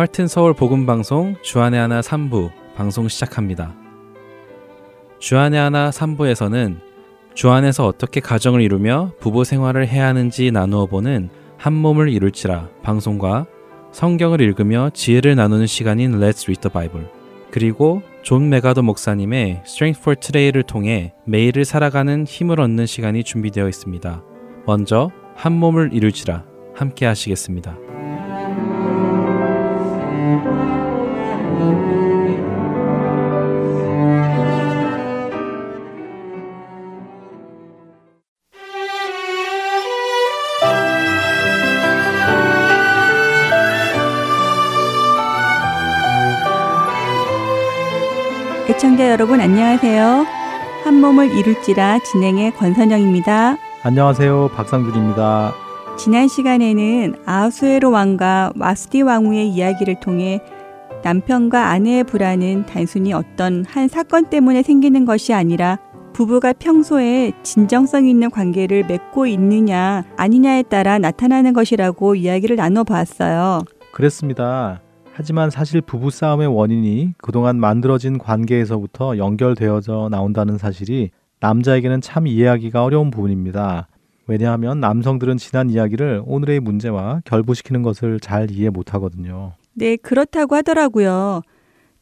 할튼 서울 복음 방송 주안의 하나 3부 방송 시작합니다. 주안의 하나 3부에서는 주안에서 어떻게 가정을 이루며 부부 생활을 해야 하는지 나누어 보는 한 몸을 이룰지라 방송과 성경을 읽으며 지혜를 나누는 시간인 Let's Read the Bible 그리고 존 맥아더 목사님의 Strength for Today를 통해 매일을 살아가는 힘을 얻는 시간이 준비되어 있습니다. 먼저 한 몸을 이룰지라 함께 하시겠습니다. 안녕하세요. 한 몸을 이룰지라 진행의 권선영입니다. 안녕하세요. 박상준입니다. 지난 시간에는 아수에로 왕과 와스디 왕후의 이야기를 통해 남편과 아내의 불안은 단순히 어떤 한 사건 때문에 생기는 것이 아니라 부부가 평소에 진정성 있는 관계를 맺고 있느냐 아니냐에 따라 나타나는 것이라고 이야기를 나눠보았어요. 그랬습니다. 하지만 사실 부부싸움의 원인이 그동안 만들어진 관계에서부터 연결되어져 나온다는 사실이 남자에게는 참 이해하기가 어려운 부분입니다. 왜냐하면 남성들은 지난 이야기를 오늘의 문제와 결부시키는 것을 잘 이해 못하거든요. 네, 그렇다고 하더라고요.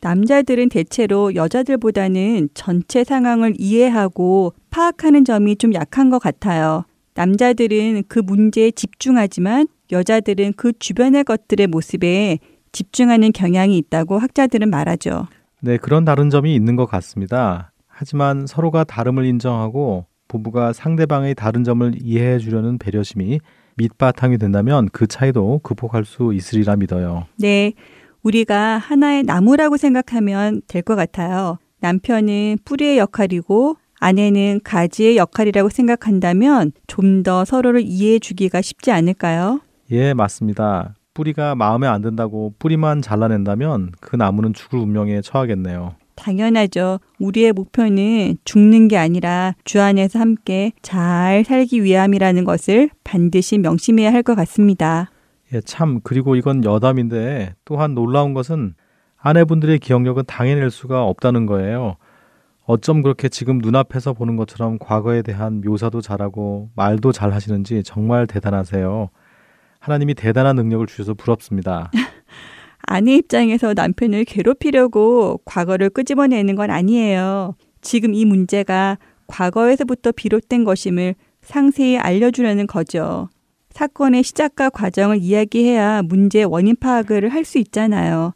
남자들은 대체로 여자들보다는 전체 상황을 이해하고 파악하는 점이 좀 약한 것 같아요. 남자들은 그 문제에 집중하지만 여자들은 그 주변의 것들의 모습에 집중하는 경향이 있다고 학자들은 말하죠. 네, 그런 다른 점이 있는 것 같습니다. 하지만 서로가 다름을 인정하고 부부가 상대방의 다른 점을 이해해 주려는 배려심이 밑바탕이 된다면 그 차이도 극복할 수 있으리라 믿어요. 네. 우리가 하나의 나무라고 생각하면 될 것 같아요. 남편은 뿌리의 역할이고 아내는 가지의 역할이라고 생각한다면 좀 더 서로를 이해해 주기가 쉽지 않을까요? 예, 맞습니다. 뿌리가 마음에 안 든다고 뿌리만 잘라낸다면 그 나무는 죽을 운명에 처하겠네요. 당연하죠. 우리의 목표는 죽는 게 아니라 주 안에서 함께 잘 살기 위함이라는 것을 반드시 명심해야 할 것 같습니다. 예, 참 그리고 이건 여담인데 또한 놀라운 것은 아내분들의 기억력은 당해낼 수가 없다는 거예요. 어쩜 그렇게 지금 눈앞에서 보는 것처럼 과거에 대한 묘사도 잘하고 말도 잘 하시는지 정말 대단하세요. 하나님이 대단한 능력을 주셔서 부럽습니다. 아내 입장에서 남편을 괴롭히려고 과거를 끄집어내는 건 아니에요. 지금 이 문제가 과거에서부터 비롯된 것임을 상세히 알려주려는 거죠. 사건의 시작과 과정을 이야기해야 문제의 원인 파악을 할 수 있잖아요.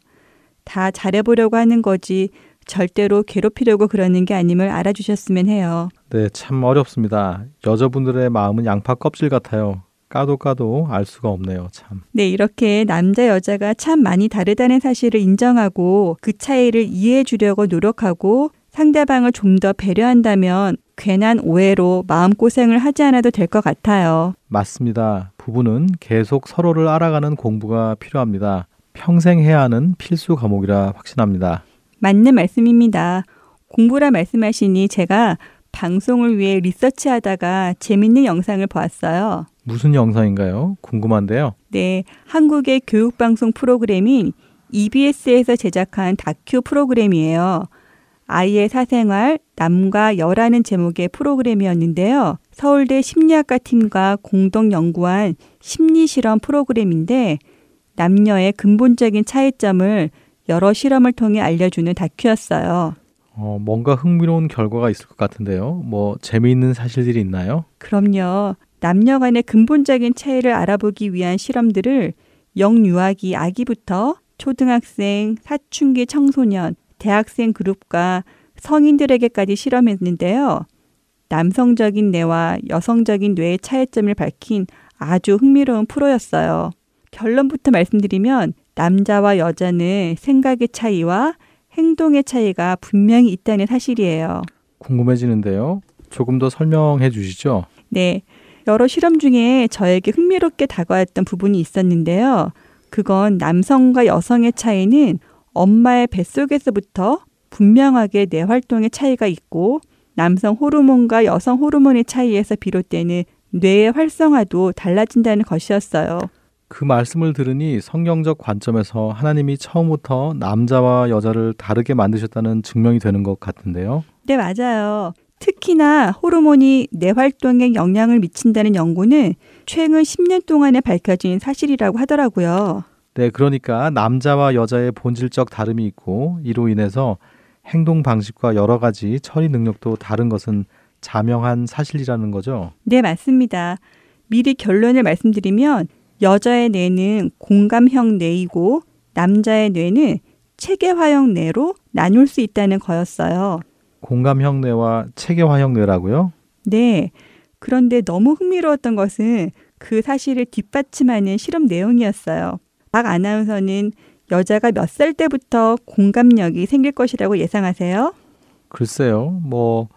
다 잘해보려고 하는 거지 절대로 괴롭히려고 그러는 게 아님을 알아주셨으면 해요. 네, 참 어렵습니다. 여자분들의 마음은 양파 껍질 같아요. 까도 까도 알 수가 없네요, 참. 네, 이렇게 남자 여자가 참 많이 다르다는 사실을 인정하고 그 차이를 이해해 주려고 노력하고 상대방을 좀 더 배려한다면 괜한 오해로 마음고생을 하지 않아도 될 것 같아요. 맞습니다. 부부는 계속 서로를 알아가는 공부가 필요합니다. 평생 해야 하는 필수 과목이라 확신합니다. 맞는 말씀입니다. 공부라 말씀하시니 제가 방송을 위해 리서치하다가 재밌는 영상을 보았어요. 무슨 영상인가요? 궁금한데요. 네, 한국의 교육방송 프로그램인 EBS에서 제작한 다큐 프로그램이에요. 아이의 사생활, 남과 여라는 제목의 프로그램이었는데요. 서울대 심리학과 팀과 공동 연구한 심리 실험 프로그램인데 남녀의 근본적인 차이점을 여러 실험을 통해 알려주는 다큐였어요. 어, 뭔가 흥미로운 결과가 있을 것 같은데요. 뭐 재미있는 사실들이 있나요? 그럼요. 남녀 간의 근본적인 차이를 알아보기 위한 실험들을 영유아기 아기부터 초등학생, 사춘기 청소년, 대학생 그룹과 성인들에게까지 실험했는데요. 남성적인 뇌와 여성적인 뇌의 차이점을 밝힌 아주 흥미로운 프로였어요. 결론부터 말씀드리면 남자와 여자는 생각의 차이와 행동의 차이가 분명히 있다는 사실이에요. 궁금해지는데요. 조금 더 설명해 주시죠. 네. 여러 실험 중에 저에게 흥미롭게 다가왔던 부분이 있었는데요. 그건 남성과 여성의 차이는 엄마의 뱃속에서부터 분명하게 뇌 활동의 차이가 있고 남성 호르몬과 여성 호르몬의 차이에서 비롯되는 뇌의 활성화도 달라진다는 것이었어요. 그 말씀을 들으니 성경적 관점에서 하나님이 처음부터 남자와 여자를 다르게 만드셨다는 증명이 되는 것 같은데요. 네, 맞아요. 특히나 호르몬이 뇌 활동에 영향을 미친다는 연구는 최근 10년 동안에 밝혀진 사실이라고 하더라고요. 네, 그러니까 남자와 여자의 본질적 다름이 있고 이로 인해서 행동 방식과 여러 가지 처리 능력도 다른 것은 자명한 사실이라는 거죠. 네, 맞습니다. 미리 결론을 말씀드리면 여자의 뇌는 공감형 뇌이고 남자의 뇌는 체계화형 뇌로 나눌 수 있다는 거였어요. 공감형 뇌와 체계화형 뇌라고요? 네. 그런데 너무 흥미로웠던 것은 그 사실을 뒷받침하는 실험 내용이었어요. 박 아나운서는 여자가 몇 살 때부터 공감력이 생길 것이라고 예상하세요? 글쎄요. 뭐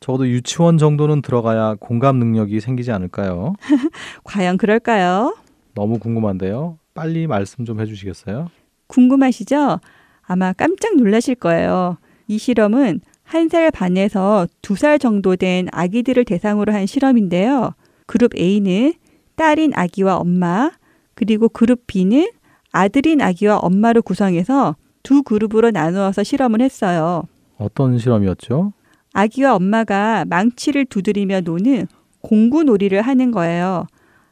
적어도 유치원 정도는 들어가야 공감 능력이 생기지 않을까요? 과연 그럴까요? 너무 궁금한데요. 빨리 말씀 좀 해주시겠어요? 궁금하시죠? 아마 깜짝 놀라실 거예요. 이 실험은 한 살 반에서 두 살 정도 된 아기들을 대상으로 한 실험인데요. 그룹 A는 딸인 아기와 엄마, 그리고 그룹 B는 아들인 아기와 엄마를 구성해서 두 그룹으로 나누어서 실험을 했어요. 어떤 실험이었죠? 아기와 엄마가 망치를 두드리며 노는 공구 놀이를 하는 거예요.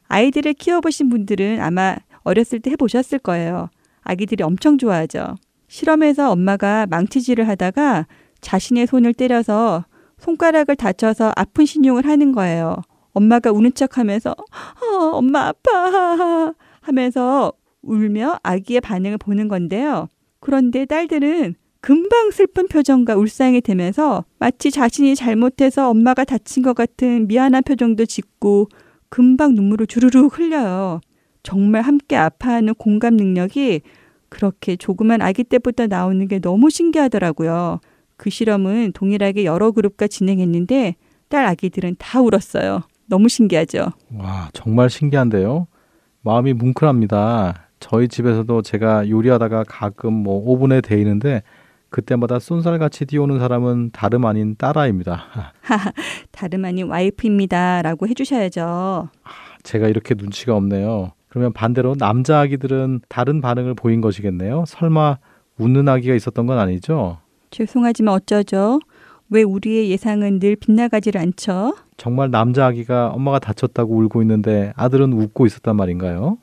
아이들을 키워보신 분들은 아마 어렸을 때 해보셨을 거예요. 아기들이 엄청 좋아하죠. 실험에서 엄마가 망치질을 하다가 자신의 손을 때려서 손가락을 다쳐서 아픈 신용을 하는 거예요. 엄마가 우는 척 하면서, 어, 엄마 아파. 하면서 울며 아기의 반응을 보는 건데요. 그런데 딸들은 금방 슬픈 표정과 울상이 되면서 마치 자신이 잘못해서 엄마가 다친 것 같은 미안한 표정도 짓고 금방 눈물을 주르륵 흘려요. 정말 함께 아파하는 공감 능력이 그렇게 조그만 아기 때부터 나오는 게 너무 신기하더라고요. 그 실험은 동일하게 여러 그룹과 진행했는데 딸 아기들은 다 울었어요. 너무 신기하죠. 와, 정말 신기한데요. 마음이 뭉클합니다. 저희 집에서도 제가 요리하다가 가끔 뭐 오븐에 데이는데 그때마다 쏜살같이 뛰어오는 사람은 다름 아닌 딸아입니다. 다름 아닌 와이프입니다 라고 해주셔야죠. 제가 이렇게 눈치가 없네요. 그러면 반대로 남자 아기들은 다른 반응을 보인 것이겠네요. 설마 웃는 아기가 있었던 건 아니죠? 죄송하지만 어쩌죠? 왜 우리의 예상은 늘 빗나가지를 않죠? 정말 남자 아기가 엄마가 다쳤다고 울고 있는데 아들은 웃고 있었단 말인가요?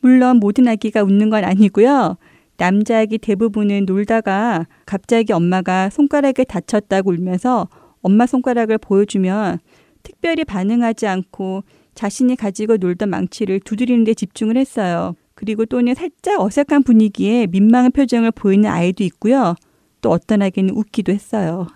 물론 모든 아기가 웃는 건 아니고요. 남자 아기 대부분은 놀다가 갑자기 엄마가 손가락에 다쳤다고 울면서 엄마 손가락을 보여주면 특별히 반응하지 않고 자신이 가지고 놀던 망치를 두드리는 데 집중을 했어요. 그리고 또는 살짝 어색한 분위기에 민망한 표정을 보이는 아이도 있고요. 또 어떤 아기는 웃기도 했어요.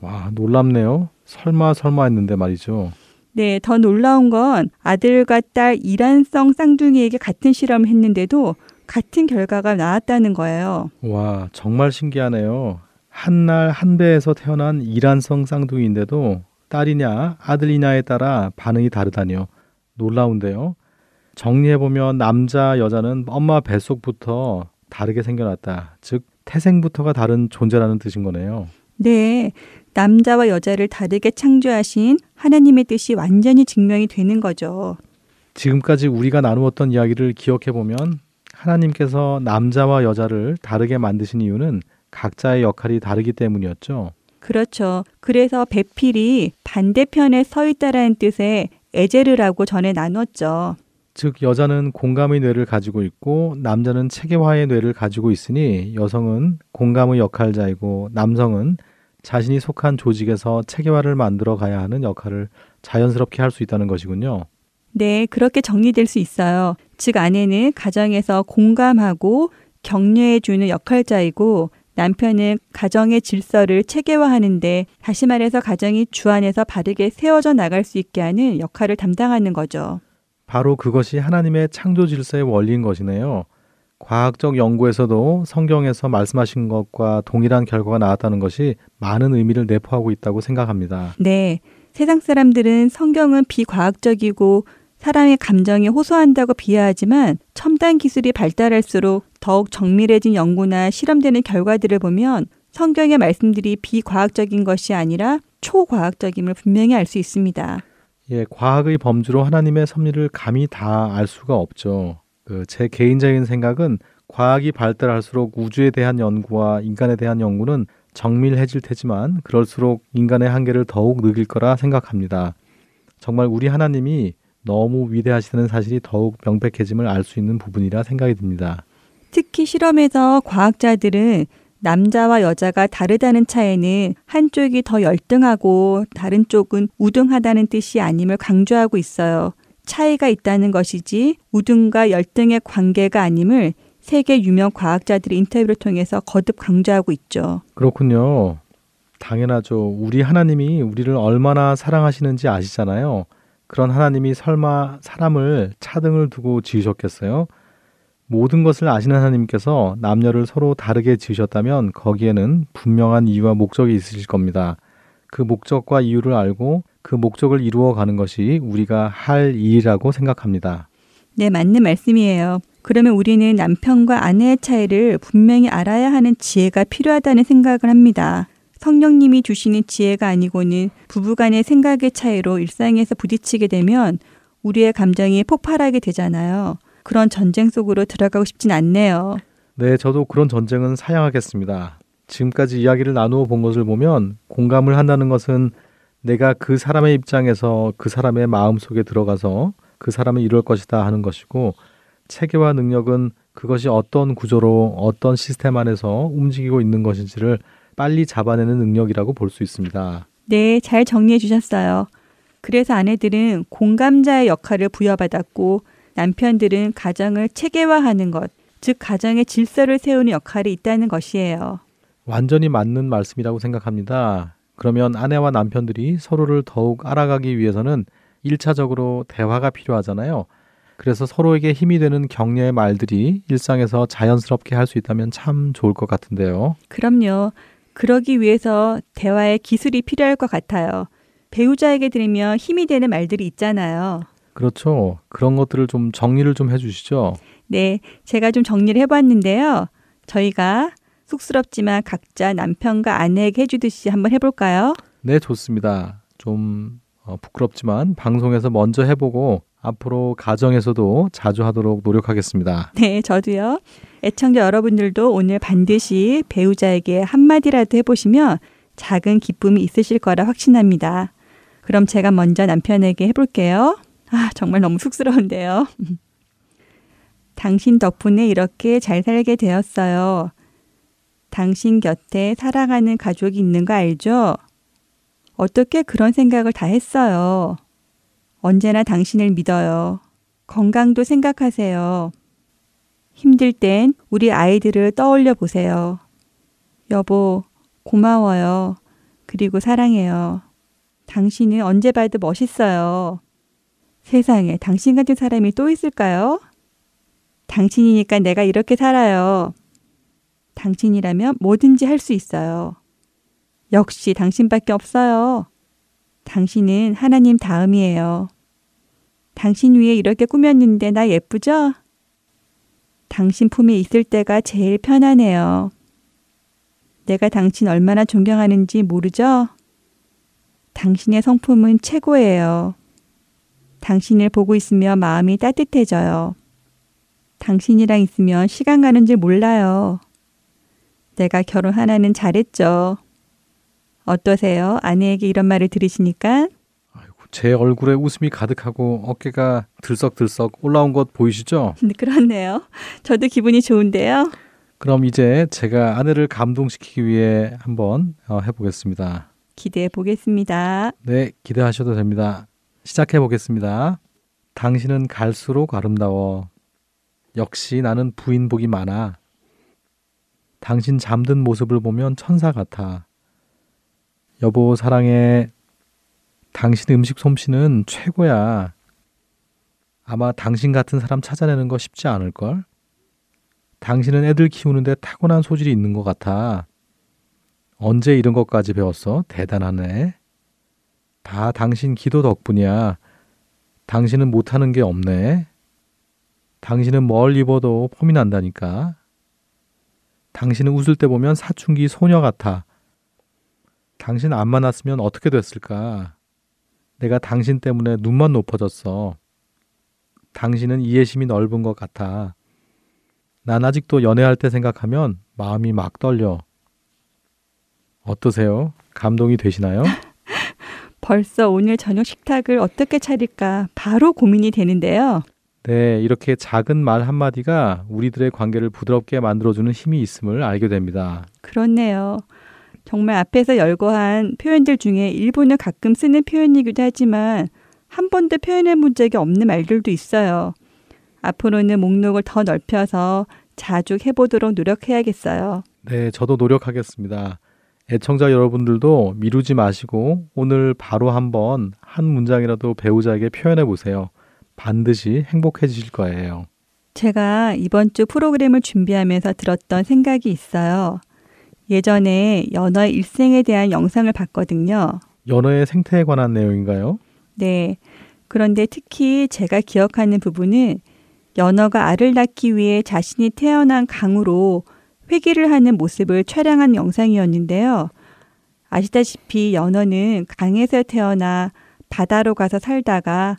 와, 놀랍네요. 설마 설마 했는데 말이죠. 네, 더 놀라운 건 아들과 딸 이란성 쌍둥이에게 같은 실험을 했는데도 같은 결과가 나왔다는 거예요. 와, 정말 신기하네요. 한 날 한 배에서 태어난 이란성 쌍둥이인데도 딸이냐 아들이냐에 따라 반응이 다르다니요. 놀라운데요. 정리해보면 남자, 여자는 엄마 뱃속부터 다르게 생겨났다. 즉, 태생부터가 다른 존재라는 뜻인 거네요. 네. 남자와 여자를 다르게 창조하신 하나님의 뜻이 완전히 증명이 되는 거죠. 지금까지 우리가 나누었던 이야기를 기억해 보면 하나님께서 남자와 여자를 다르게 만드신 이유는 각자의 역할이 다르기 때문이었죠. 그렇죠. 그래서 배필이 반대편에 서 있다라는 뜻의 에제르라고 전에 나눴죠. 즉 여자는 공감의 뇌를 가지고 있고 남자는 체계화의 뇌를 가지고 있으니 여성은 공감의 역할자이고 남성은 자신이 속한 조직에서 체계화를 만들어 가야 하는 역할을 자연스럽게 할 수 있다는 것이군요. 네, 그렇게 정리될 수 있어요. 즉 아내는 가정에서 공감하고 격려해 주는 역할자이고 남편은 가정의 질서를 체계화하는데 다시 말해서 가정이 주 안에서 바르게 세워져 나갈 수 있게 하는 역할을 담당하는 거죠. 바로 그것이 하나님의 창조 질서의 원리인 것이네요. 과학적 연구에서도 성경에서 말씀하신 것과 동일한 결과가 나왔다는 것이 많은 의미를 내포하고 있다고 생각합니다. 네. 세상 사람들은 성경은 비과학적이고 사람의 감정에 호소한다고 비하하지만 첨단 기술이 발달할수록 더욱 정밀해진 연구나 실험되는 결과들을 보면 성경의 말씀들이 비과학적인 것이 아니라 초과학적임을 분명히 알 수 있습니다. 예, 과학의 범주로 하나님의 섭리를 감히 다 알 수가 없죠. 그 제 개인적인 생각은 과학이 발달할수록 우주에 대한 연구와 인간에 대한 연구는 정밀해질 테지만 그럴수록 인간의 한계를 더욱 느낄 거라 생각합니다. 정말 우리 하나님이 너무 위대하시다는 사실이 더욱 명백해짐을 알 수 있는 부분이라 생각이 듭니다. 특히 실험에서 과학자들은 남자와 여자가 다르다는 차이는 한쪽이 더 열등하고 다른 쪽은 우등하다는 뜻이 아님을 강조하고 있어요. 차이가 있다는 것이지 우등과 열등의 관계가 아님을 세계 유명 과학자들의 인터뷰를 통해서 거듭 강조하고 있죠. 그렇군요. 당연하죠. 우리 하나님이 우리를 얼마나 사랑하시는지 아시잖아요. 그런 하나님이 설마 사람을 차등을 두고 지으셨겠어요? 모든 것을 아시는 하나님께서 남녀를 서로 다르게 지으셨다면 거기에는 분명한 이유와 목적이 있으실 겁니다. 그 목적과 이유를 알고 그 목적을 이루어 가는 것이 우리가 할 일이라고 생각합니다. 네, 맞는 말씀이에요. 그러면 우리는 남편과 아내의 차이를 분명히 알아야 하는 지혜가 필요하다는 생각을 합니다. 성령님이 주시는 지혜가 아니고는 부부간의 생각의 차이로 일상에서 부딪히게 되면 우리의 감정이 폭발하게 되잖아요. 그런 전쟁 속으로 들어가고 싶진 않네요. 네, 저도 그런 전쟁은 사양하겠습니다. 지금까지 이야기를 나누어 본 것을 보면 공감을 한다는 것은 내가 그 사람의 입장에서 그 사람의 마음 속에 들어가서 그 사람은 이럴 것이다 하는 것이고 체계와 능력은 그것이 어떤 구조로 어떤 시스템 안에서 움직이고 있는 것인지를 빨리 잡아내는 능력이라고 볼 수 있습니다. 네, 잘 정리해 주셨어요. 그래서 아내들은 공감자의 역할을 부여받았고 남편들은 가정을 체계화하는 것, 즉 가정의 질서를 세우는 역할이 있다는 것이에요. 완전히 맞는 말씀이라고 생각합니다. 그러면 아내와 남편들이 서로를 더욱 알아가기 위해서는 1차적으로 대화가 필요하잖아요. 그래서 서로에게 힘이 되는 격려의 말들이 일상에서 자연스럽게 할 수 있다면 참 좋을 것 같은데요. 그럼요. 그러기 위해서 대화의 기술이 필요할 것 같아요. 배우자에게 들으면 힘이 되는 말들이 있잖아요. 그렇죠. 그런 것들을 좀 정리를 좀 해주시죠. 네, 제가 좀 정리를 해봤는데요. 저희가 쑥스럽지만 각자 남편과 아내에게 해주듯이 한번 해볼까요? 네, 좋습니다. 좀 어, 부끄럽지만 방송에서 먼저 해보고 앞으로 가정에서도 자주 하도록 노력하겠습니다. 네, 저도요. 애청자 여러분들도 오늘 반드시 배우자에게 한마디라도 해보시면 작은 기쁨이 있으실 거라 확신합니다. 그럼 제가 먼저 남편에게 해볼게요. 아, 정말 너무 쑥스러운데요. 당신 덕분에 이렇게 잘 살게 되었어요. 당신 곁에 사랑하는 가족이 있는 거 알죠? 어떻게 그런 생각을 다 했어요? 언제나 당신을 믿어요. 건강도 생각하세요. 힘들 땐 우리 아이들을 떠올려 보세요. 여보, 고마워요. 그리고 사랑해요. 당신은 언제 봐도 멋있어요. 세상에 당신 같은 사람이 또 있을까요? 당신이니까 내가 이렇게 살아요. 당신이라면 뭐든지 할 수 있어요. 역시 당신밖에 없어요. 당신은 하나님 다음이에요. 당신 위에 이렇게 꾸몄는데 나 예쁘죠? 당신 품에 있을 때가 제일 편하네요. 내가 당신 얼마나 존경하는지 모르죠? 당신의 성품은 최고예요. 당신을 보고 있으면 마음이 따뜻해져요. 당신이랑 있으면 시간 가는 줄 몰라요. 내가 결혼 하나는 잘했죠. 어떠세요? 아내에게 이런 말을 들으시니까? 아이고, 제 얼굴에 웃음이 가득하고 어깨가 들썩들썩 올라온 것 보이시죠? 네, 그렇네요. 저도 기분이 좋은데요. 그럼 이제 제가 아내를 감동시키기 위해 한번 어, 해보겠습니다. 기대해 보겠습니다. 네, 기대하셔도 됩니다. 시작해 보겠습니다. 당신은 갈수록 아름다워. 역시 나는 부인복이 많아. 당신 잠든 모습을 보면 천사 같아. 여보 사랑해. 당신 음식 솜씨는 최고야. 아마 당신 같은 사람 찾아내는 거 쉽지 않을걸? 당신은 애들 키우는데 타고난 소질이 있는 것 같아. 언제 이런 것까지 배웠어? 대단하네. 다 당신 기도 덕분이야. 당신은 못하는 게 없네. 당신은 뭘 입어도 폼이 난다니까. 당신은 웃을 때 보면 사춘기 소녀 같아. 당신 안 만났으면 어떻게 됐을까? 내가 당신 때문에 눈만 높아졌어. 당신은 이해심이 넓은 것 같아. 난 아직도 연애할 때 생각하면 마음이 막 떨려. 어떠세요? 감동이 되시나요? 벌써 오늘 저녁 식탁을 어떻게 차릴까 바로 고민이 되는데요. 네, 이렇게 작은 말 한마디가 우리들의 관계를 부드럽게 만들어주는 힘이 있음을 알게 됩니다. 그렇네요. 정말 앞에서 열거한 표현들 중에 일부는 가끔 쓰는 표현이기도 하지만 한 번도 표현해 본 적이 없는 말들도 있어요. 앞으로는 목록을 더 넓혀서 자주 해보도록 노력해야겠어요. 네, 저도 노력하겠습니다. 애청자 여러분들도 미루지 마시고 오늘 바로 한번 한 문장이라도 배우자에게 표현해 보세요. 반드시 행복해지실 거예요. 제가 이번 주 프로그램을 준비하면서 들었던 생각이 있어요. 예전에 연어의 일생에 대한 영상을 봤거든요. 연어의 생태에 관한 내용인가요? 네. 그런데 특히 제가 기억하는 부분은 연어가 알을 낳기 위해 자신이 태어난 강으로 회귀를 하는 모습을 촬영한 영상이었는데요. 아시다시피 연어는 강에서 태어나 바다로 가서 살다가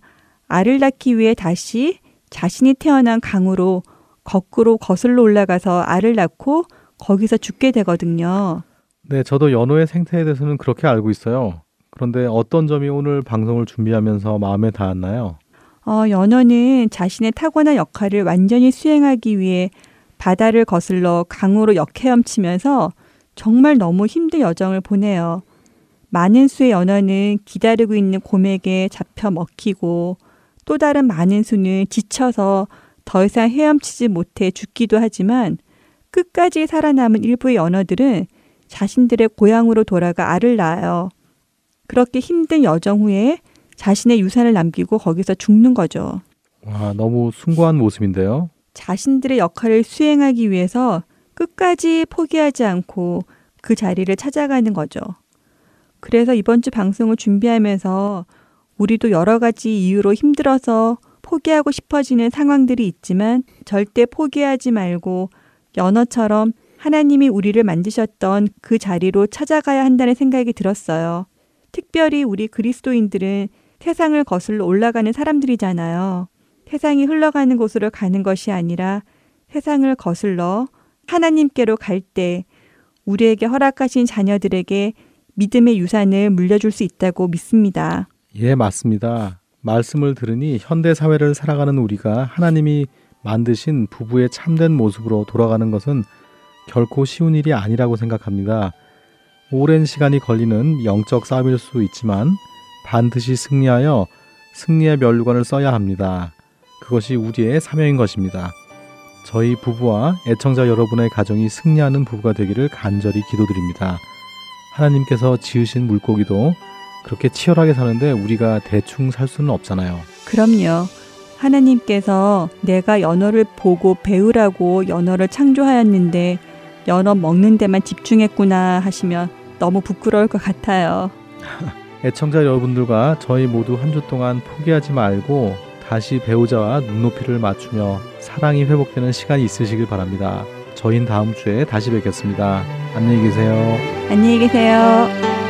알을 낳기 위해 다시 자신이 태어난 강으로 거꾸로 거슬러 올라가서 알을 낳고 거기서 죽게 되거든요. 네, 저도 연어의 생태에 대해서는 그렇게 알고 있어요. 그런데 어떤 점이 오늘 방송을 준비하면서 마음에 닿았나요? 어, 연어는 자신의 타고난 역할을 완전히 수행하기 위해 바다를 거슬러 강으로 역헤엄치면서 정말 너무 힘든 여정을 보내요. 많은 수의 연어는 기다리고 있는 곰에게 잡혀 먹히고 또 다른 많은 수는 지쳐서 더 이상 헤엄치지 못해 죽기도 하지만 끝까지 살아남은 일부의 연어들은 자신들의 고향으로 돌아가 알을 낳아요. 그렇게 힘든 여정 후에 자신의 유산을 남기고 거기서 죽는 거죠. 와, 너무 숭고한 모습인데요. 자신들의 역할을 수행하기 위해서 끝까지 포기하지 않고 그 자리를 찾아가는 거죠. 그래서 이번 주 방송을 준비하면서 우리도 여러 가지 이유로 힘들어서 포기하고 싶어지는 상황들이 있지만 절대 포기하지 말고 연어처럼 하나님이 우리를 만드셨던 그 자리로 찾아가야 한다는 생각이 들었어요. 특별히 우리 그리스도인들은 세상을 거슬러 올라가는 사람들이잖아요. 세상이 흘러가는 곳으로 가는 것이 아니라 세상을 거슬러 하나님께로 갈 때 우리에게 허락하신 자녀들에게 믿음의 유산을 물려줄 수 있다고 믿습니다. 예, 맞습니다. 말씀을 들으니 현대 사회를 살아가는 우리가 하나님이 만드신 부부의 참된 모습으로 돌아가는 것은 결코 쉬운 일이 아니라고 생각합니다. 오랜 시간이 걸리는 영적 싸움일 수 있지만 반드시 승리하여 승리의 면류관을 써야 합니다. 그것이 우리의 사명인 것입니다. 저희 부부와 애청자 여러분의 가정이 승리하는 부부가 되기를 간절히 기도드립니다. 하나님께서 지으신 물고기도 그렇게 치열하게 사는데 우리가 대충 살 수는 없잖아요. 그럼요. 하나님께서 내가 연어를 보고 배우라고 연어를 창조하였는데 연어 먹는 데만 집중했구나 하시면 너무 부끄러울 것 같아요. 애청자 여러분들과 저희 모두 한 주 동안 포기하지 말고 다시 배우자와 눈높이를 맞추며 사랑이 회복되는 시간이 있으시길 바랍니다. 저희는 다음 주에 다시 뵙겠습니다. 안녕히 계세요. 안녕히 계세요.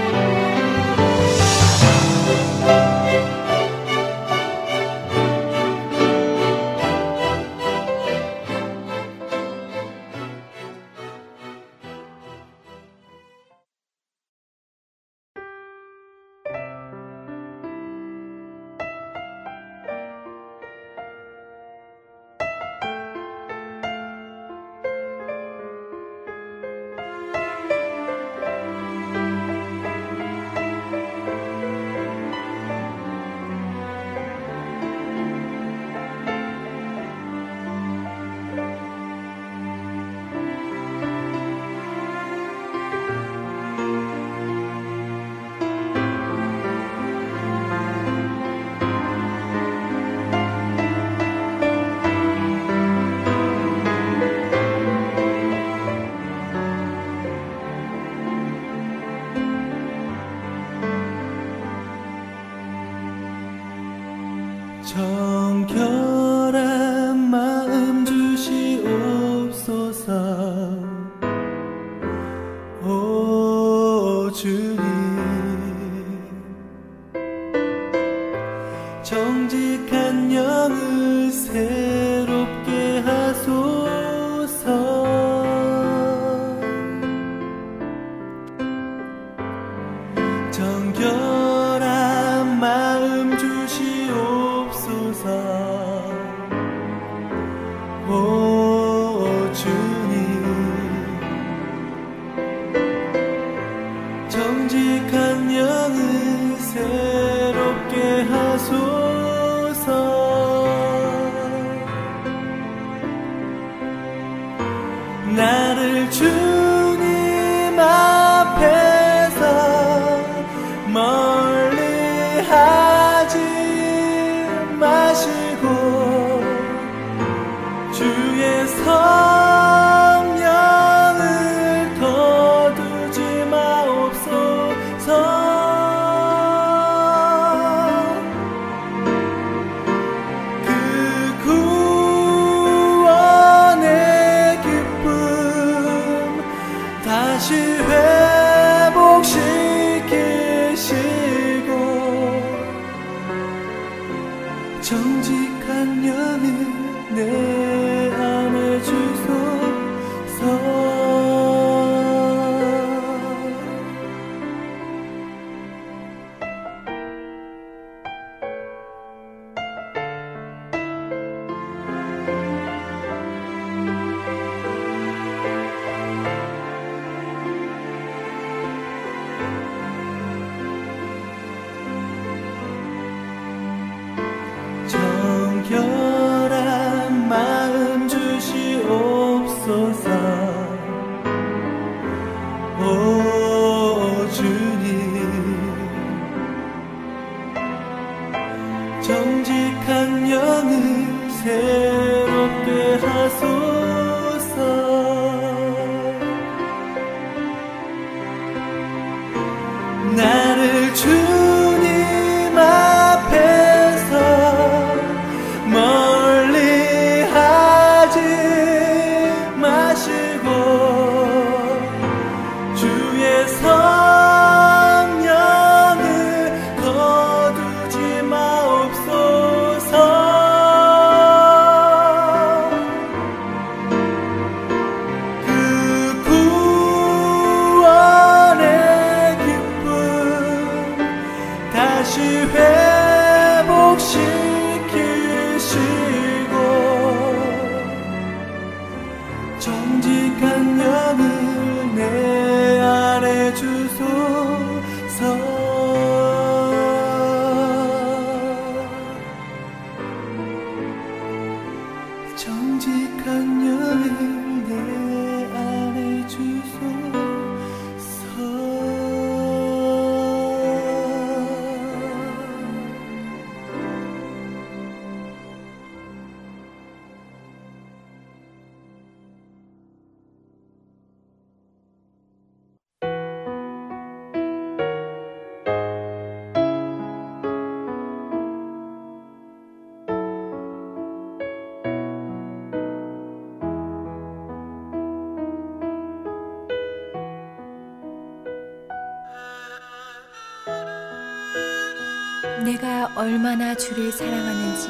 얼마나 주를 사랑하는지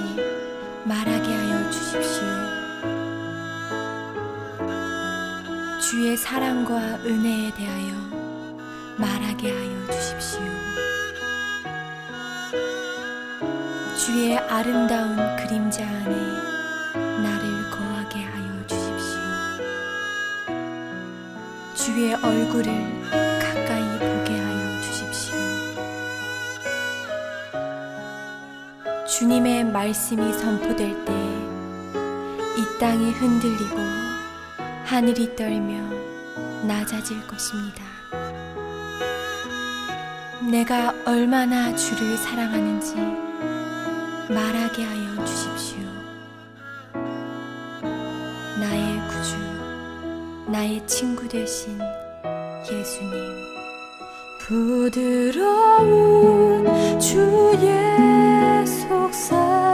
말하게 하여 주십시오. 주의 사랑과 은혜에 대하여 말하게 하여 주십시오. 주의 아름다운 그림자 안에 나를 거하게 하여 주십시오. 주의 얼굴을 주님의 말씀이 선포될 때 이 땅이 흔들리고 하늘이 떨며 낮아질 것입니다. 내가 얼마나 주를 사랑하는지 말하게 하여 주십시오. 나의 구주, 나의 친구 되신 예수님. 부드러운 주의 속삭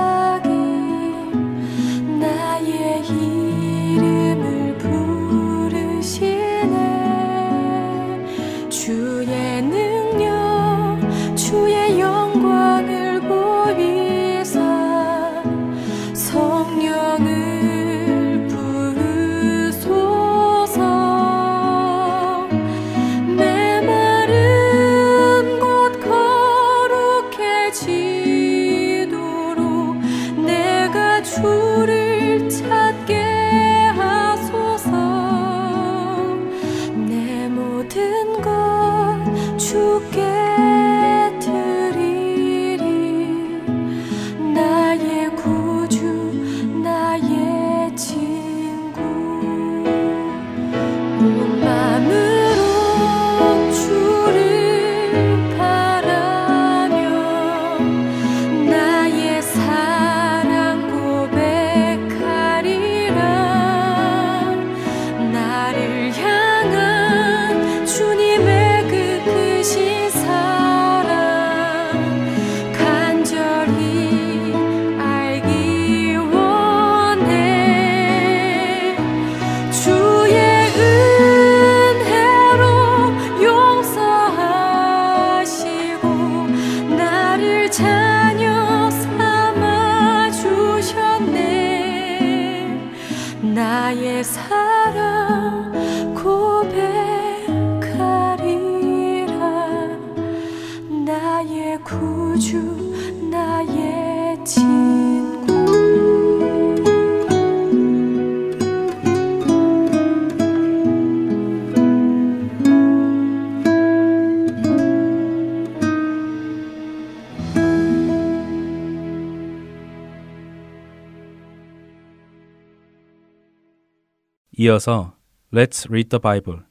이어서 Let's Read the Bible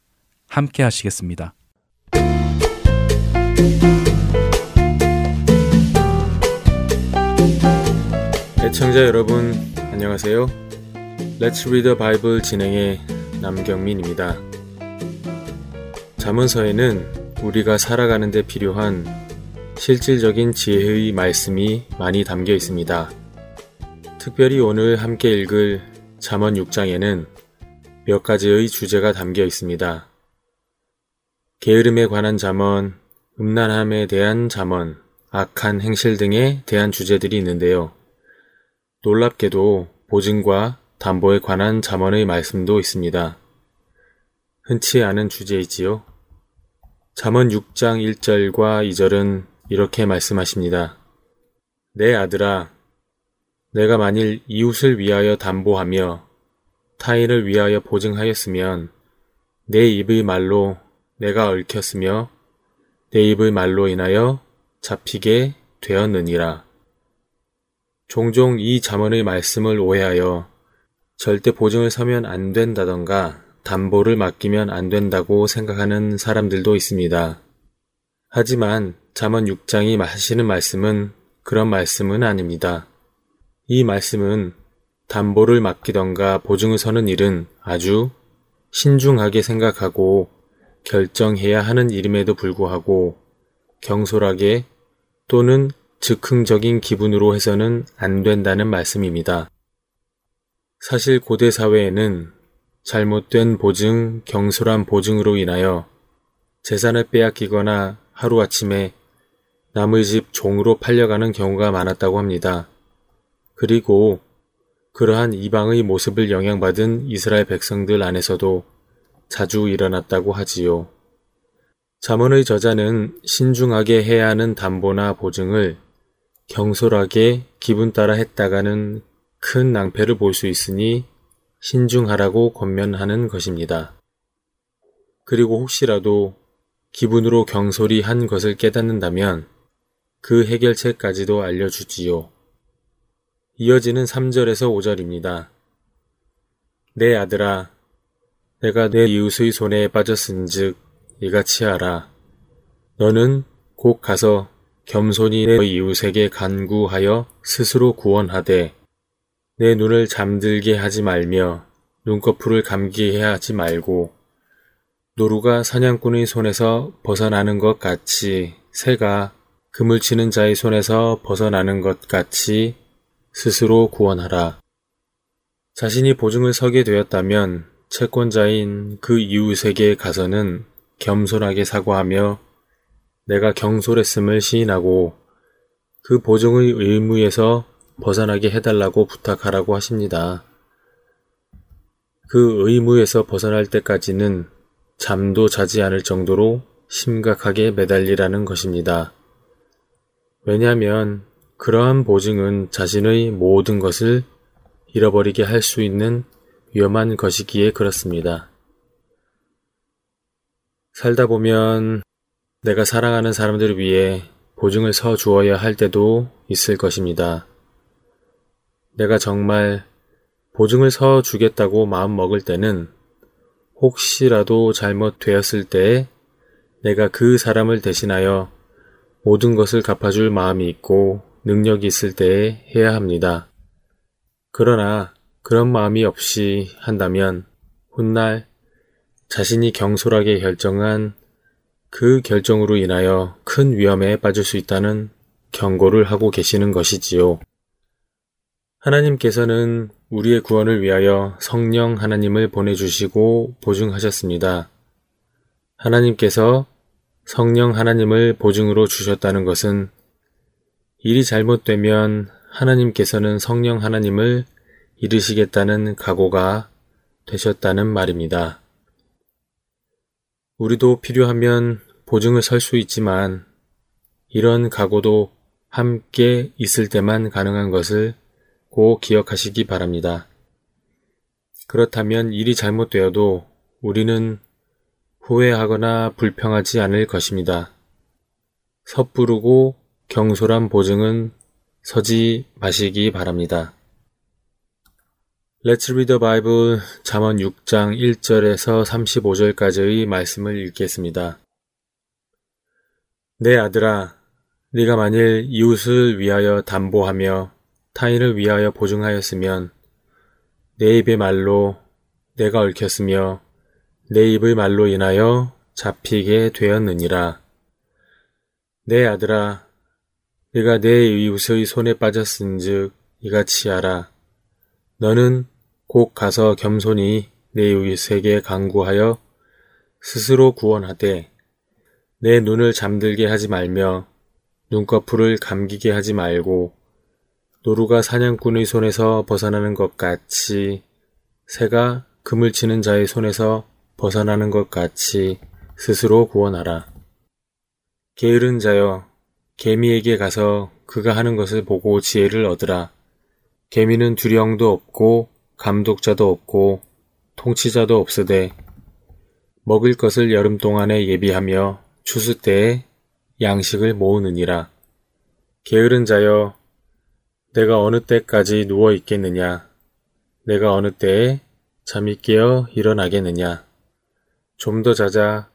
함께 하시겠습니다. 애청자 여러분, 안녕하세요. Let's Read the Bible 진행의 남경민입니다. 잠언서에는 우리가 살아가는 데 필요한 실질적인 지혜의 말씀이 많이 담겨 있습니다. 특별히 오늘 함께 읽을 잠언 6장에는 몇 가지의 주제가 담겨 있습니다. 게으름에 관한 잠언, 음란함에 대한 잠언, 악한 행실 등에 대한 주제들이 있는데요. 놀랍게도 보증과 담보에 관한 잠언의 말씀도 있습니다. 흔치 않은 주제이지요. 잠언 6장 1절과 2절은 이렇게 말씀하십니다. 내 아들아, 내가 만일 이웃을 위하여 담보하며 타인을 위하여 보증하였으면 내 입의 말로 내가 얽혔으며 내 입의 말로 인하여 잡히게 되었느니라. 종종 이 잠언의 말씀을 오해하여 절대 보증을 서면 안 된다던가 담보를 맡기면 안 된다고 생각하는 사람들도 있습니다. 하지만 잠언 6장이 하시는 말씀은 그런 말씀은 아닙니다. 이 말씀은 담보를 맡기던가 보증을 서는 일은 아주 신중하게 생각하고 결정해야 하는 일임에도 불구하고 경솔하게 또는 즉흥적인 기분으로 해서는 안 된다는 말씀입니다. 사실 고대 사회에는 잘못된 보증, 경솔한 보증으로 인하여 재산을 빼앗기거나 하루아침에 남의 집 종으로 팔려가는 경우가 많았다고 합니다. 그리고 그러한 이방의 모습을 영향받은 이스라엘 백성들 안에서도 자주 일어났다고 하지요. 잠언의 저자는 신중하게 해야 하는 담보나 보증을 경솔하게 기분 따라 했다가는 큰 낭패를 볼 수 있으니 신중하라고 권면하는 것입니다. 그리고 혹시라도 기분으로 경솔히 한 것을 깨닫는다면 그 해결책까지도 알려주지요. 이어지는 3절에서 5절입니다. 내 아들아, 내가 내 이웃의 손에 빠졌은즉 이같이 하라. 너는 곧 가서 겸손히 내 이웃에게 간구하여 스스로 구원하되 내 눈을 잠들게 하지 말며 눈꺼풀을 감기게 하지 말고 노루가 사냥꾼의 손에서 벗어나는 것 같이 새가 그물 치는 자의 손에서 벗어나는 것 같이 스스로 구원하라. 자신이 보증을 서게 되었다면 채권자인 그 이웃에게 가서는 겸손하게 사과하며 내가 경솔했음을 시인하고 그 보증의 의무에서 벗어나게 해달라고 부탁하라고 하십니다. 그 의무에서 벗어날 때까지는 잠도 자지 않을 정도로 심각하게 매달리라는 것입니다. 왜냐하면 그러한 보증은 자신의 모든 것을 잃어버리게 할 수 있는 위험한 것이기에 그렇습니다. 살다 보면 내가 사랑하는 사람들을 위해 보증을 서 주어야 할 때도 있을 것입니다. 내가 정말 보증을 서 주겠다고 마음 먹을 때는 혹시라도 잘못되었을 때 내가 그 사람을 대신하여 모든 것을 갚아줄 마음이 있고 능력이 있을 때에 해야 합니다. 그러나 그런 마음이 없이 한다면 훗날 자신이 경솔하게 결정한 그 결정으로 인하여 큰 위험에 빠질 수 있다는 경고를 하고 계시는 것이지요. 하나님께서는 우리의 구원을 위하여 성령 하나님을 보내주시고 보증하셨습니다. 하나님께서 성령 하나님을 보증으로 주셨다는 것은 일이 잘못되면 하나님께서는 성령 하나님을 잃으시겠다는 각오가 되셨다는 말입니다. 우리도 필요하면 보증을 설 수 있지만 이런 각오도 함께 있을 때만 가능한 것을 꼭 기억하시기 바랍니다. 그렇다면 일이 잘못되어도 우리는 후회하거나 불평하지 않을 것입니다. 섣부르고 경솔한 보증은 서지 마시기 바랍니다. Let's read the Bible 잠언 6장 1절에서 35절까지의 말씀을 읽겠습니다. 내 아들아, 네가 만일 이웃을 위하여 담보하며 타인을 위하여 보증하였으면 내 입의 말로 내가 얽혔으며 내 입의 말로 인하여 잡히게 되었느니라. 내 아들아, 네가 내 이웃의 손에 빠졌은즉 이같이 하라. 너는 곧 가서 겸손히 내 이웃에게 강구하여 스스로 구원하되 내 눈을 잠들게 하지 말며 눈꺼풀을 감기게 하지 말고 노루가 사냥꾼의 손에서 벗어나는 것 같이 새가 금을 치는 자의 손에서 벗어나는 것 같이 스스로 구원하라. 게으른 자여 개미에게 가서 그가 하는 것을 보고 지혜를 얻으라. 개미는 두령도 없고 감독자도 없고 통치자도 없으되 먹을 것을 여름 동안에 예비하며 추수 때에 양식을 모으느니라. 게으른 자여 내가 어느 때까지 누워 있겠느냐? 내가 어느 때에 잠이 깨어 일어나겠느냐? 좀 더 자자,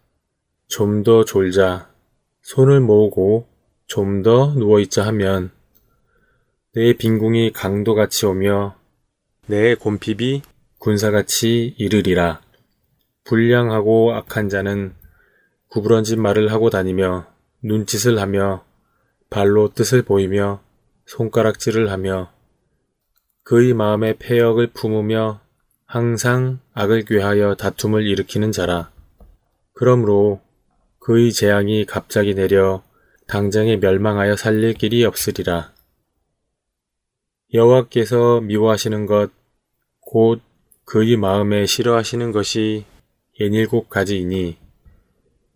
좀 더 졸자, 손을 모으고 좀 더 누워있자 하면 내 빈궁이 강도같이 오며 내 곰핍이 군사같이 이르리라. 불량하고 악한 자는 구부러진 말을 하고 다니며 눈짓을 하며 발로 뜻을 보이며 손가락질을 하며 그의 마음에 폐역을 품으며 항상 악을 꾀하여 다툼을 일으키는 자라. 그러므로 그의 재앙이 갑자기 내려 당장에 멸망하여 살릴 길이 없으리라. 여호와께서 미워하시는 것, 곧 그의 마음에 싫어하시는 것이 예닐곱 가지이니,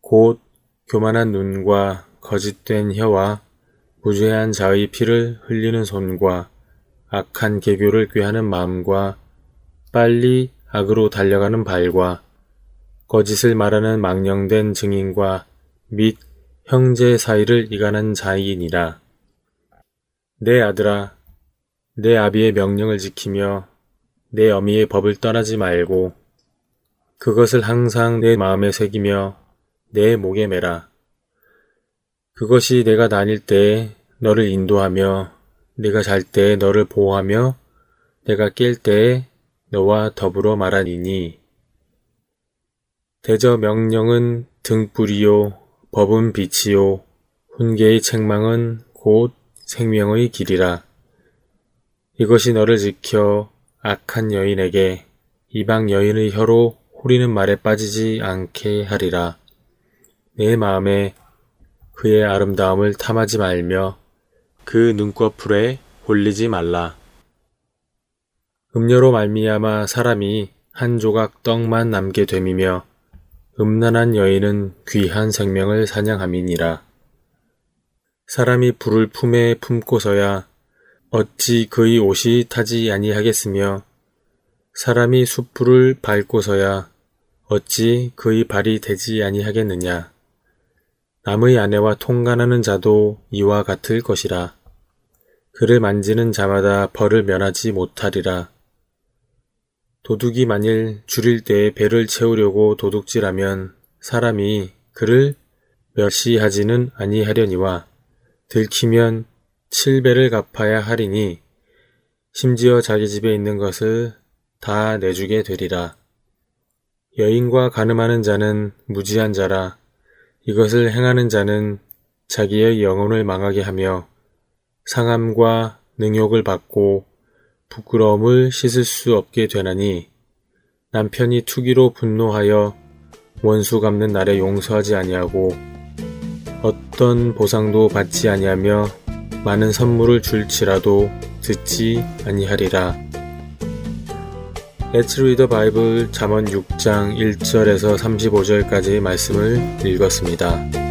곧 교만한 눈과 거짓된 혀와 무죄한 자의 피를 흘리는 손과 악한 개교를 꾀하는 마음과 빨리 악으로 달려가는 발과 거짓을 말하는 망령된 증인과 및 형제 사이를 이간한 자이니라. 내 아들아, 내 아비의 명령을 지키며 내 어미의 법을 떠나지 말고 그것을 항상 내 마음에 새기며 내 목에 매라. 그것이 내가 다닐 때 너를 인도하며 내가 잘때 너를 보호하며 내가 깰때 너와 더불어 말하니니 대저 명령은 등불이요 법은 빛이요. 훈계의 책망은 곧 생명의 길이라. 이것이 너를 지켜 악한 여인에게 이방 여인의 혀로 호리는 말에 빠지지 않게 하리라. 내 마음에 그의 아름다움을 탐하지 말며 그 눈꺼풀에 홀리지 말라. 음료로 말미암아 사람이 한 조각 떡만 남게 됨이며 음란한 여인은 귀한 생명을 사냥함이니라. 사람이 불을 품에 품고서야 어찌 그의 옷이 타지 아니하겠으며 사람이 숲풀을 밟고서야 어찌 그의 발이 되지 아니하겠느냐. 남의 아내와 통간하는 자도 이와 같을 것이라. 그를 만지는 자마다 벌을 면하지 못하리라. 도둑이 만일 줄일 때에 배를 채우려고 도둑질하면 사람이 그를 멸시하지는 아니하려니와 들키면 칠배를 갚아야 하리니 심지어 자기 집에 있는 것을 다 내주게 되리라. 여인과 가늠하는 자는 무지한 자라 이것을 행하는 자는 자기의 영혼을 망하게 하며 상함과 능욕을 받고 부끄러움을 씻을 수 없게 되나니 남편이 투기로 분노하여 원수 갚는 날에 용서하지 아니하고 어떤 보상도 받지 아니하며 많은 선물을 줄지라도 듣지 아니하리라. Let's read 잠언 6장 1절에서 35절까지의 말씀을 읽었습니다.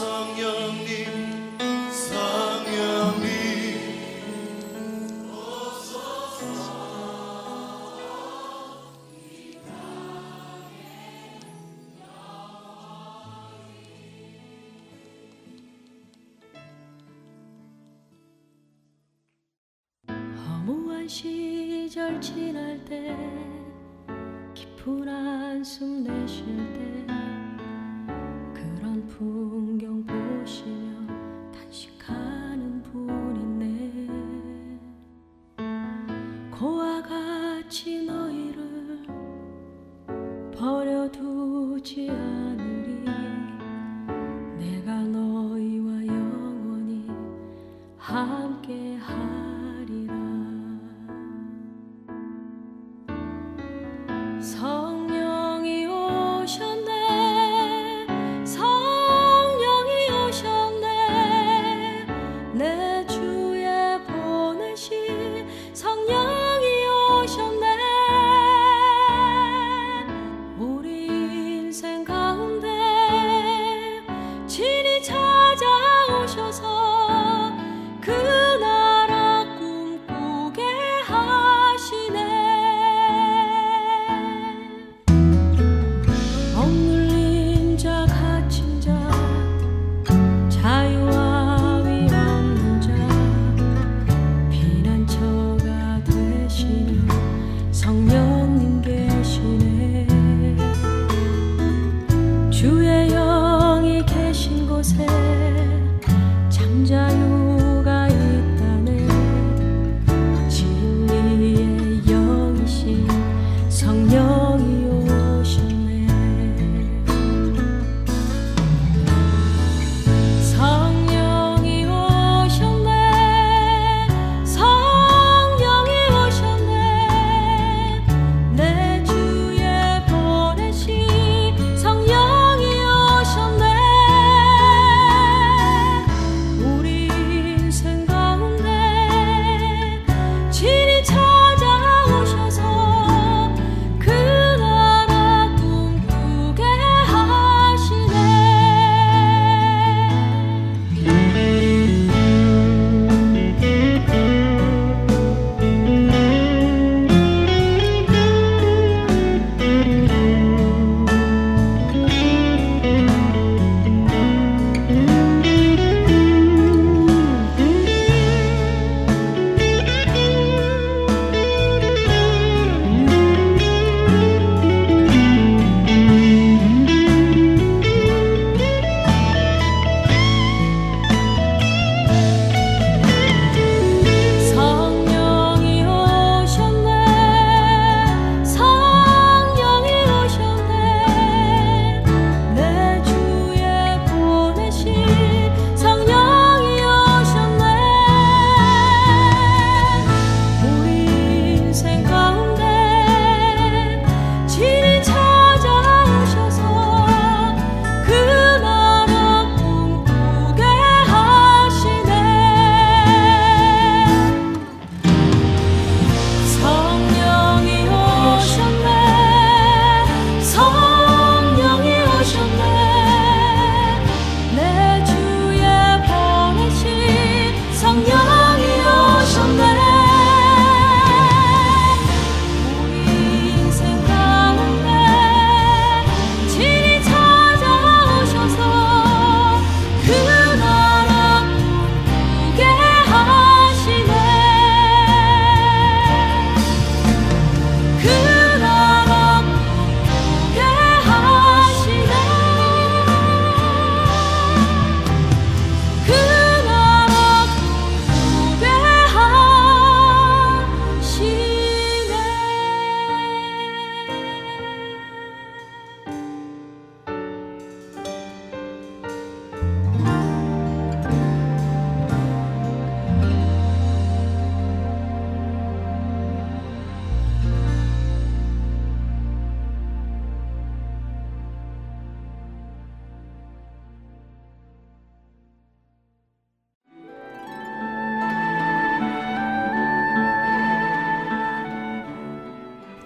허무한 주의 영이 계신 곳에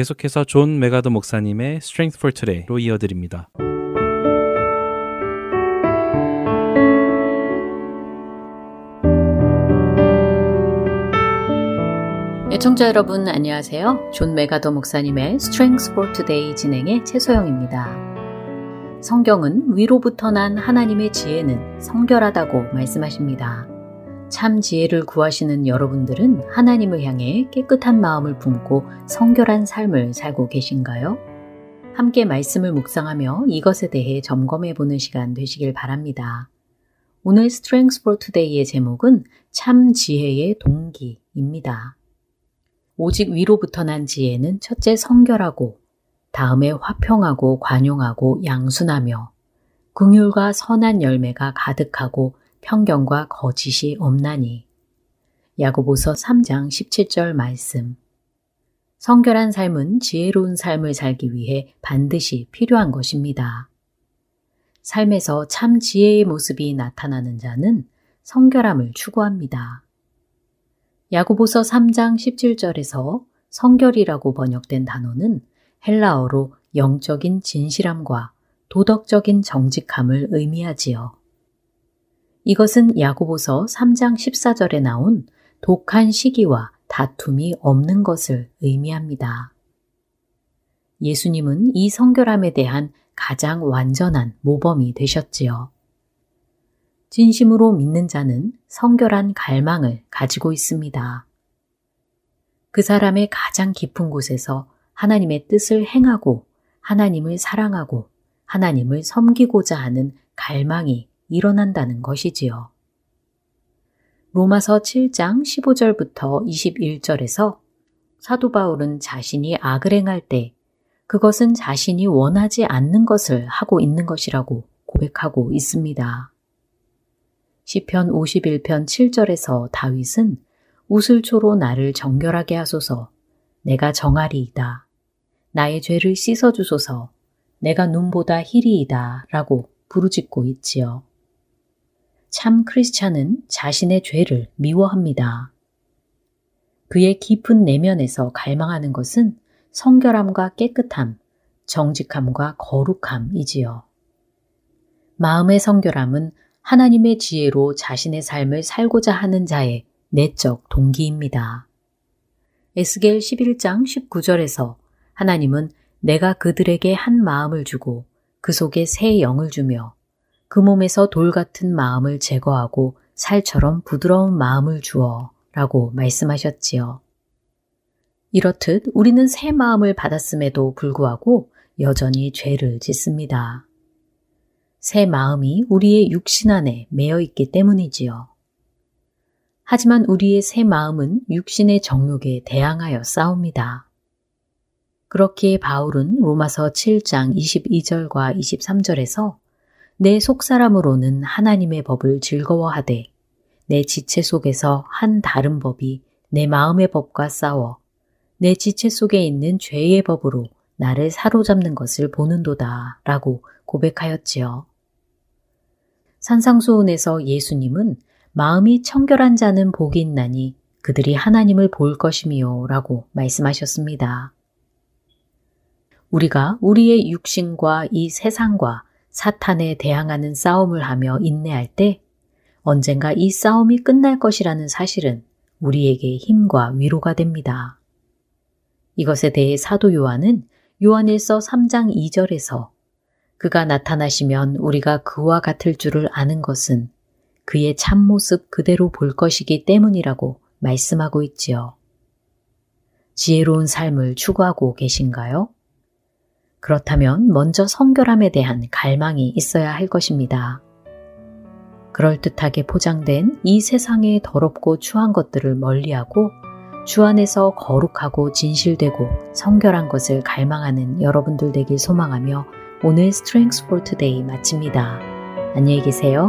계속해서 존 맥아더 목사님의 Strength for Today로 이어드립니다. 애청자 여러분 안녕하세요. 존 맥아더 목사님의 Strength for Today 진행의 최소영입니다. 성경은 위로부터 난 하나님의 지혜는 성결하다고 말씀하십니다. 참 지혜를 구하시는 여러분들은 하나님을 향해 깨끗한 마음을 품고 성결한 삶을 살고 계신가요? 함께 말씀을 묵상하며 이것에 대해 점검해 보는 시간 되시길 바랍니다. 오늘 Strength for Today의 제목은 참 지혜의 동기입니다. 오직 위로부터 난 지혜는 첫째 성결하고 다음에 화평하고 관용하고 양순하며 긍휼과 선한 열매가 가득하고 편견과 거짓이 없나니. 야고보서 3장 17절 말씀. 성결한 삶은 지혜로운 삶을 살기 위해 반드시 필요한 것입니다. 삶에서 참 지혜의 모습이 나타나는 자는 성결함을 추구합니다. 야고보서 3장 17절에서 성결이라고 번역된 단어는 헬라어로 영적인 진실함과 도덕적인 정직함을 의미하지요. 이것은 야고보서 3장 14절에 나온 독한 시기와 다툼이 없는 것을 의미합니다. 예수님은 이 성결함에 대한 가장 완전한 모범이 되셨지요. 진심으로 믿는 자는 성결한 갈망을 가지고 있습니다. 그 사람의 가장 깊은 곳에서 하나님의 뜻을 행하고 하나님을 사랑하고 하나님을 섬기고자 하는 갈망이 일어난다는 것이지요. 로마서 7장 15절부터 21절에서 사도 바울은 자신이 악을 행할 때 그것은 자신이 원하지 않는 것을 하고 있는 것이라고 고백하고 있습니다. 시편 51편 7절에서 다윗은 우슬초로 나를 정결하게 하소서 내가 정아리이다. 나의 죄를 씻어 주소서 내가 눈보다 희리이다 라고 부르짖고 있지요. 참 크리스찬은 자신의 죄를 미워합니다. 그의 깊은 내면에서 갈망하는 것은 성결함과 깨끗함, 정직함과 거룩함이지요. 마음의 성결함은 하나님의 지혜로 자신의 삶을 살고자 하는 자의 내적 동기입니다. 에스겔 11장 19절에서 하나님은 내가 그들에게 한 마음을 주고 그 속에 새 영을 주며 그 몸에서 돌 같은 마음을 제거하고 살처럼 부드러운 마음을 주어 라고 말씀하셨지요. 이렇듯 우리는 새 마음을 받았음에도 불구하고 여전히 죄를 짓습니다. 새 마음이 우리의 육신 안에 매여 있기 때문이지요. 하지만 우리의 새 마음은 육신의 정욕에 대항하여 싸웁니다. 그렇기에 바울은 로마서 7장 22절과 23절에서 내 속사람으로는 하나님의 법을 즐거워하되 내 지체 속에서 한 다른 법이 내 마음의 법과 싸워 내 지체 속에 있는 죄의 법으로 나를 사로잡는 것을 보는도다 라고 고백하였지요. 산상수훈에서 예수님은 마음이 청결한 자는 복이 있나니 그들이 하나님을 볼 것이미요 라고 말씀하셨습니다. 우리가 우리의 육신과 이 세상과 사탄에 대항하는 싸움을 하며 인내할 때 언젠가 이 싸움이 끝날 것이라는 사실은 우리에게 힘과 위로가 됩니다. 이것에 대해 사도 요한은 요한일서 3장 2절에서 그가 나타나시면 우리가 그와 같을 줄을 아는 것은 그의 참모습 그대로 볼 것이기 때문이라고 말씀하고 있지요. 지혜로운 삶을 추구하고 계신가요? 그렇다면 먼저 성결함에 대한 갈망이 있어야 할 것입니다. 그럴듯하게 포장된 이 세상의 더럽고 추한 것들을 멀리하고 주 안에서 거룩하고 진실되고 성결한 것을 갈망하는 여러분들 되길 소망하며 오늘 Strength for Today 마칩니다. 안녕히 계세요.